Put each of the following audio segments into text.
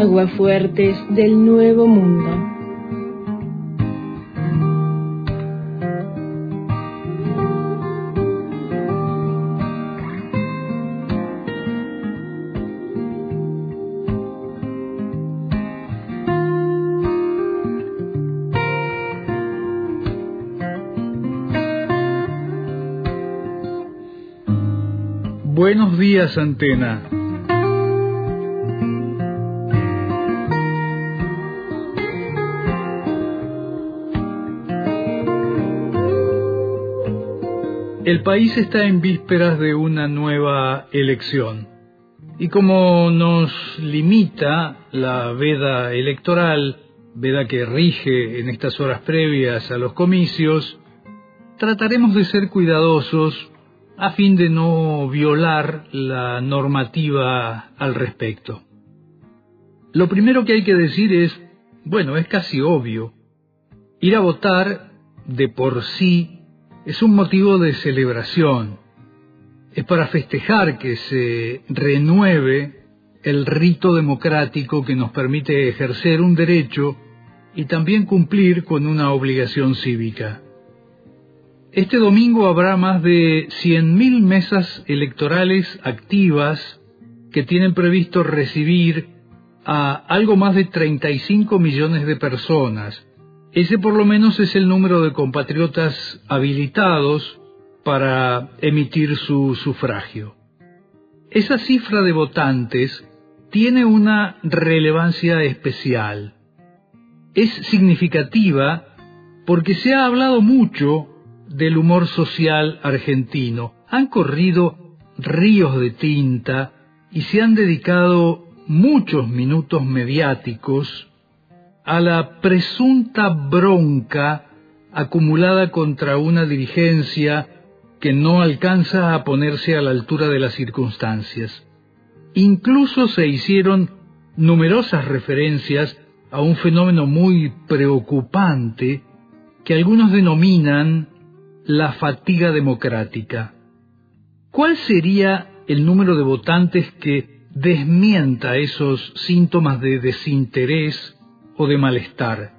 aguafuertes del Nuevo Mundo. Buenos días, Antena. El país está en vísperas de una nueva elección. Y como nos limita la veda electoral, veda que rige en estas horas previas a los comicios, trataremos de ser cuidadosos a fin de no violar la normativa al respecto. Lo primero que hay que decir es, bueno, es casi obvio, ir a votar de por sí es un motivo de celebración, es para festejar que se renueve el rito democrático que nos permite ejercer un derecho y también cumplir con una obligación cívica. Este domingo habrá más de 100.000 mesas electorales activas que tienen previsto recibir a algo más de 35 millones de personas, ese por lo menos es el número de compatriotas habilitados para emitir su sufragio. Esa cifra de votantes tiene una relevancia especial. Es significativa porque se ha hablado mucho del humor social argentino. Han corrido ríos de tinta y se han dedicado muchos minutos mediáticos a la presunta bronca acumulada contra una dirigencia que no alcanza a ponerse a la altura de las circunstancias. Incluso se hicieron numerosas referencias a un fenómeno muy preocupante que algunos denominan la fatiga democrática. ¿Cuál sería el número de votantes que desmienta esos síntomas de desinterés o de malestar.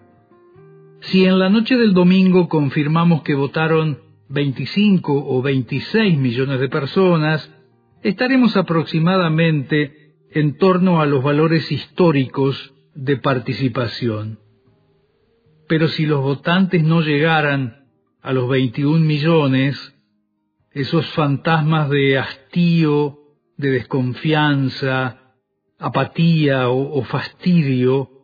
Si en la noche del domingo confirmamos que votaron 25 o 26 millones de personas, estaremos aproximadamente en torno a los valores históricos de participación. Pero si los votantes no llegaran a los 21 millones, esos fantasmas de hastío, de desconfianza, apatía o, o fastidio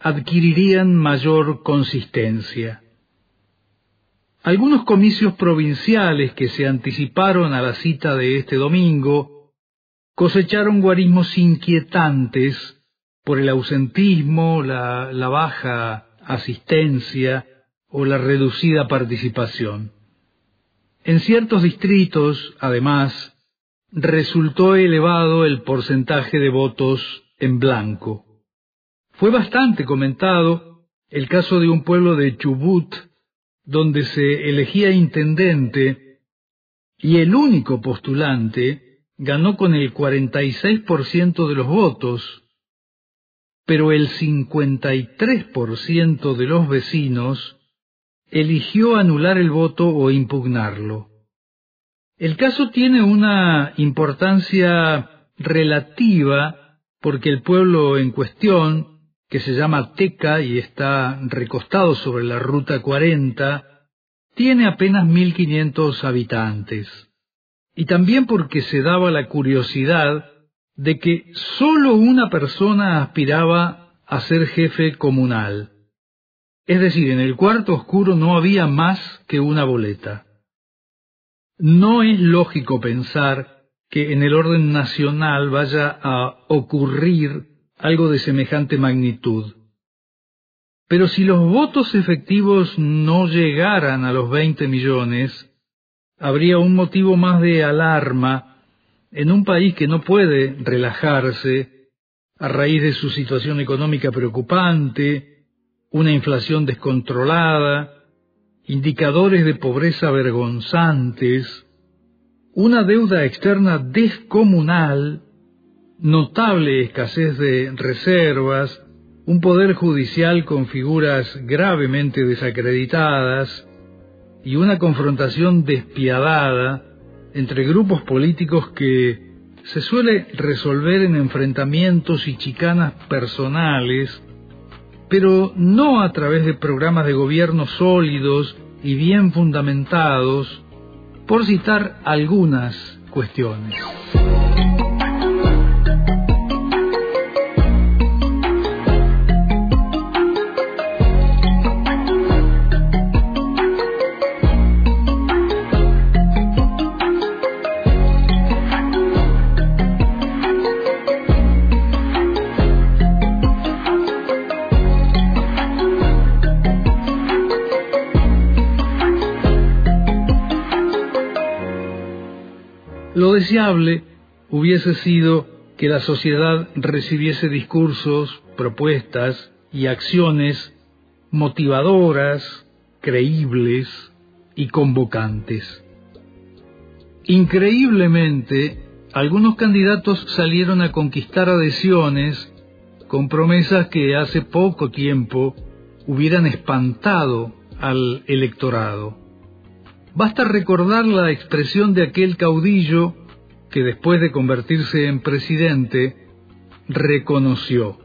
adquirirían mayor consistencia. Algunos comicios provinciales que se anticiparon a la cita de este domingo cosecharon guarismos inquietantes por el ausentismo, la, baja asistencia o la reducida participación. En ciertos distritos, además, resultó elevado el porcentaje de votos en blanco. Fue bastante comentado el caso de un pueblo de Chubut, donde se elegía intendente y el único postulante ganó con el 46% de los votos, pero el 53% de los vecinos eligió anular el voto o impugnarlo. El caso tiene una importancia relativa porque el pueblo en cuestión que se llama Teca y está recostado sobre la Ruta 40, tiene apenas 1.500 habitantes. Y también porque se daba la curiosidad de que sólo una persona aspiraba a ser jefe comunal. Es decir, en el cuarto oscuro no había más que una boleta. No es lógico pensar que en el orden nacional vaya a ocurrir algo de semejante magnitud. Pero si los votos efectivos no llegaran a los 20 millones, habría un motivo más de alarma en un país que no puede relajarse a raíz de su situación económica preocupante, una inflación descontrolada, indicadores de pobreza vergonzantes, una deuda externa descomunal notable escasez de reservas, un poder judicial con figuras gravemente desacreditadas y una confrontación despiadada entre grupos políticos que se suele resolver en enfrentamientos y chicanas personales, pero no a través de programas de gobierno sólidos y bien fundamentados, por citar algunas cuestiones. Hubiese sido que la sociedad recibiese discursos, propuestas y acciones motivadoras, creíbles y convocantes. Increíblemente, algunos candidatos salieron a conquistar adhesiones con promesas que hace poco tiempo hubieran espantado al electorado. Basta recordar la expresión de aquel caudillo que después de convertirse en presidente reconoció.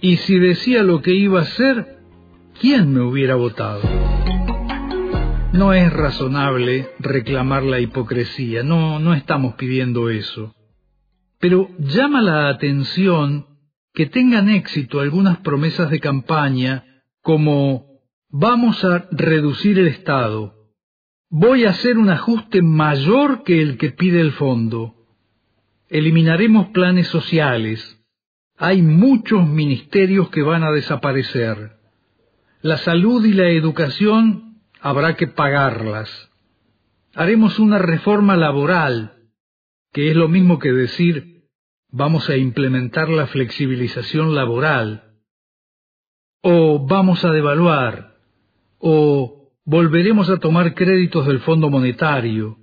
Y si decía lo que iba a hacer, ¿quién me hubiera votado? No es razonable reclamar la hipocresía, no, no estamos pidiendo eso. Pero llama la atención que tengan éxito algunas promesas de campaña como vamos a reducir el Estado, voy a hacer un ajuste mayor que el que pide el fondo. Eliminaremos planes sociales. Hay muchos ministerios que van a desaparecer. La salud y la educación habrá que pagarlas. Haremos una reforma laboral, que es lo mismo que decir vamos a implementar la flexibilización laboral, o vamos a devaluar, o volveremos a tomar créditos del Fondo Monetario.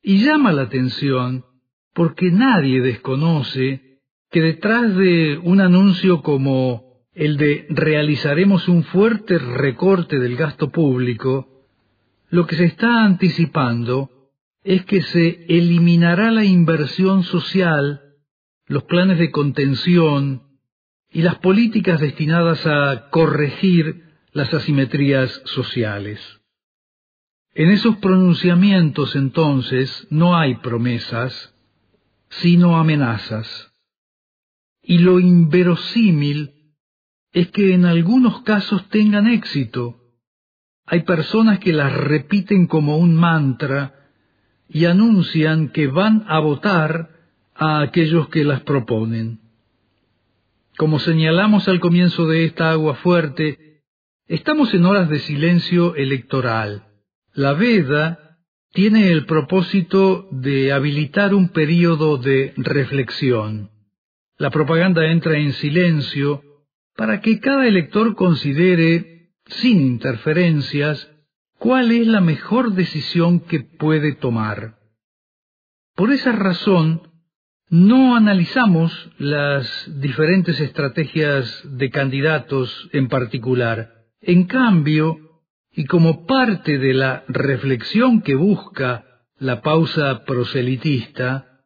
Y llama la atención porque nadie desconoce que detrás de un anuncio como el de realizaremos un fuerte recorte del gasto público, lo que se está anticipando es que se eliminará la inversión social, los planes de contención y las políticas destinadas a corregir las asimetrías sociales. En esos pronunciamientos entonces no hay promesas, sino amenazas. Y lo inverosímil es que en algunos casos tengan éxito. Hay personas que las repiten como un mantra y anuncian que van a votar a aquellos que las proponen. Como señalamos al comienzo de esta agua fuerte, Estamos en horas de silencio electoral. La veda tiene el propósito de habilitar un período de reflexión. La propaganda entra en silencio para que cada elector considere, sin interferencias, cuál es la mejor decisión que puede tomar. Por esa razón, no analizamos las diferentes estrategias de candidatos en particular, en cambio, y como parte de la reflexión que busca la pausa proselitista,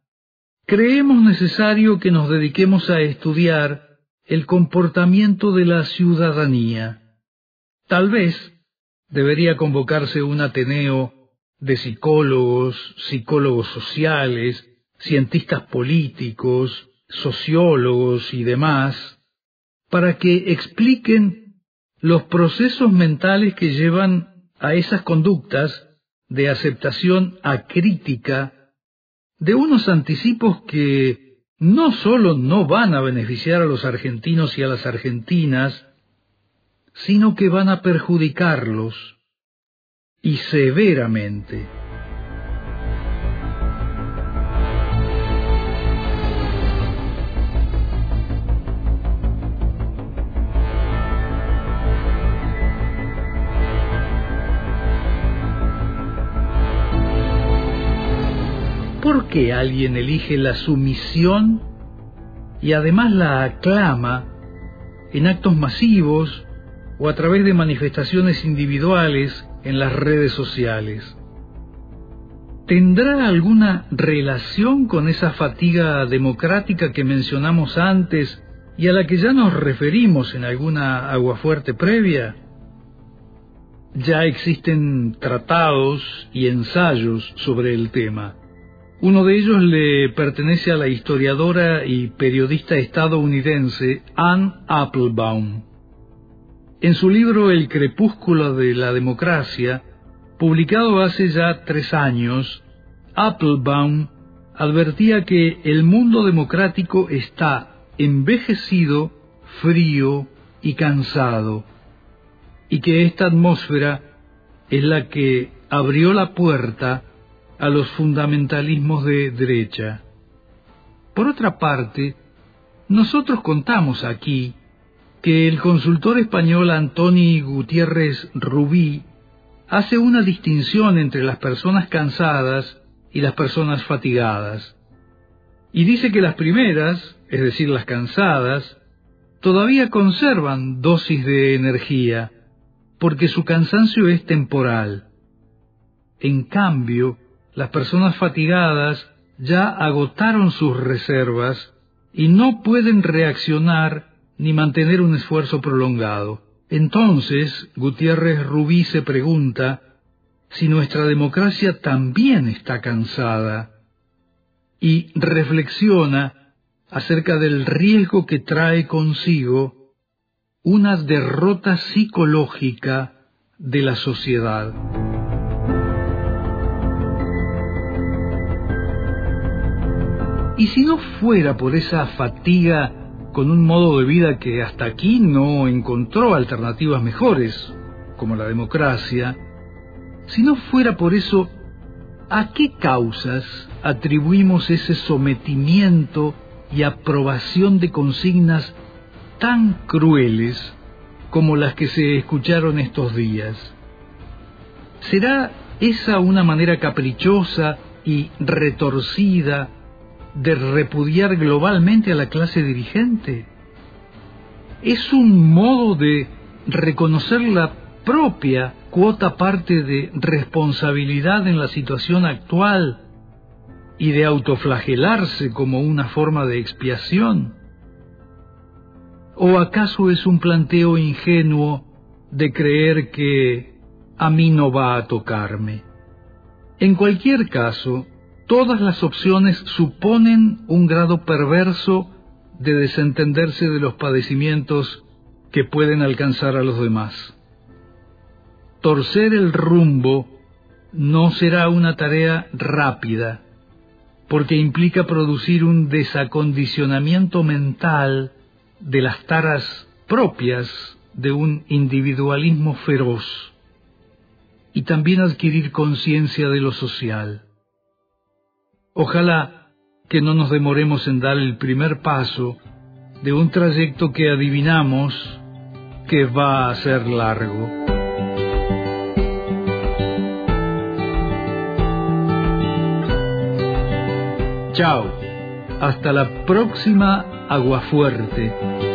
creemos necesario que nos dediquemos a estudiar el comportamiento de la ciudadanía. Tal vez debería convocarse un Ateneo de psicólogos, psicólogos sociales, cientistas políticos, sociólogos y demás, para que expliquen los procesos mentales que llevan a esas conductas de aceptación acrítica de unos anticipos que no solo no van a beneficiar a los argentinos y a las argentinas, sino que van a perjudicarlos y severamente. ¿Por qué alguien elige la sumisión y además la aclama en actos masivos o a través de manifestaciones individuales en las redes sociales. ¿Tendrá alguna relación con esa fatiga democrática que mencionamos antes y a la que ya nos referimos en alguna aguafuerte previa? Ya existen tratados y ensayos sobre el tema. Uno de ellos le pertenece a la historiadora y periodista estadounidense Anne Applebaum. En su libro El crepúsculo de la democracia, publicado hace ya tres años, Applebaum advertía que el mundo democrático está envejecido, frío y cansado, y que esta atmósfera es la que abrió la puerta a los fundamentalismos de derecha. Por otra parte, nosotros contamos aquí que el consultor español Antoni Gutiérrez Rubí hace una distinción entre las personas cansadas y las personas fatigadas. Y dice que las primeras, es decir, las cansadas, todavía conservan dosis de energía, porque su cansancio es temporal. En cambio, las personas fatigadas ya agotaron sus reservas y no pueden reaccionar ni mantener un esfuerzo prolongado. Entonces, Gutiérrez Rubí se pregunta si nuestra democracia también está cansada y reflexiona acerca del riesgo que trae consigo una derrota psicológica de la sociedad. Y si no fuera por esa fatiga con un modo de vida que hasta aquí no encontró alternativas mejores, como la democracia, si no fuera por eso, ¿a qué causas atribuimos ese sometimiento y aprobación de consignas tan crueles como las que se escucharon estos días? ¿Será esa una manera caprichosa y retorcida de repudiar globalmente a la clase dirigente. Es un modo de reconocer la propia cuota parte de responsabilidad en la situación actual y de autoflagelarse como una forma de expiación. ¿O acaso es un planteo ingenuo de creer que a mí no va a tocarme? En cualquier caso, todas las opciones suponen un grado perverso de desentenderse de los padecimientos que pueden alcanzar a los demás. Torcer el rumbo no será una tarea rápida, porque implica producir un desacondicionamiento mental de las taras propias de un individualismo feroz, y también adquirir conciencia de lo social. Ojalá que no nos demoremos en dar el primer paso de un trayecto que adivinamos que va a ser largo. Chao, hasta la próxima Aguafuerte.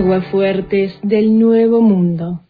Aguafuertes del Nuevo Mundo.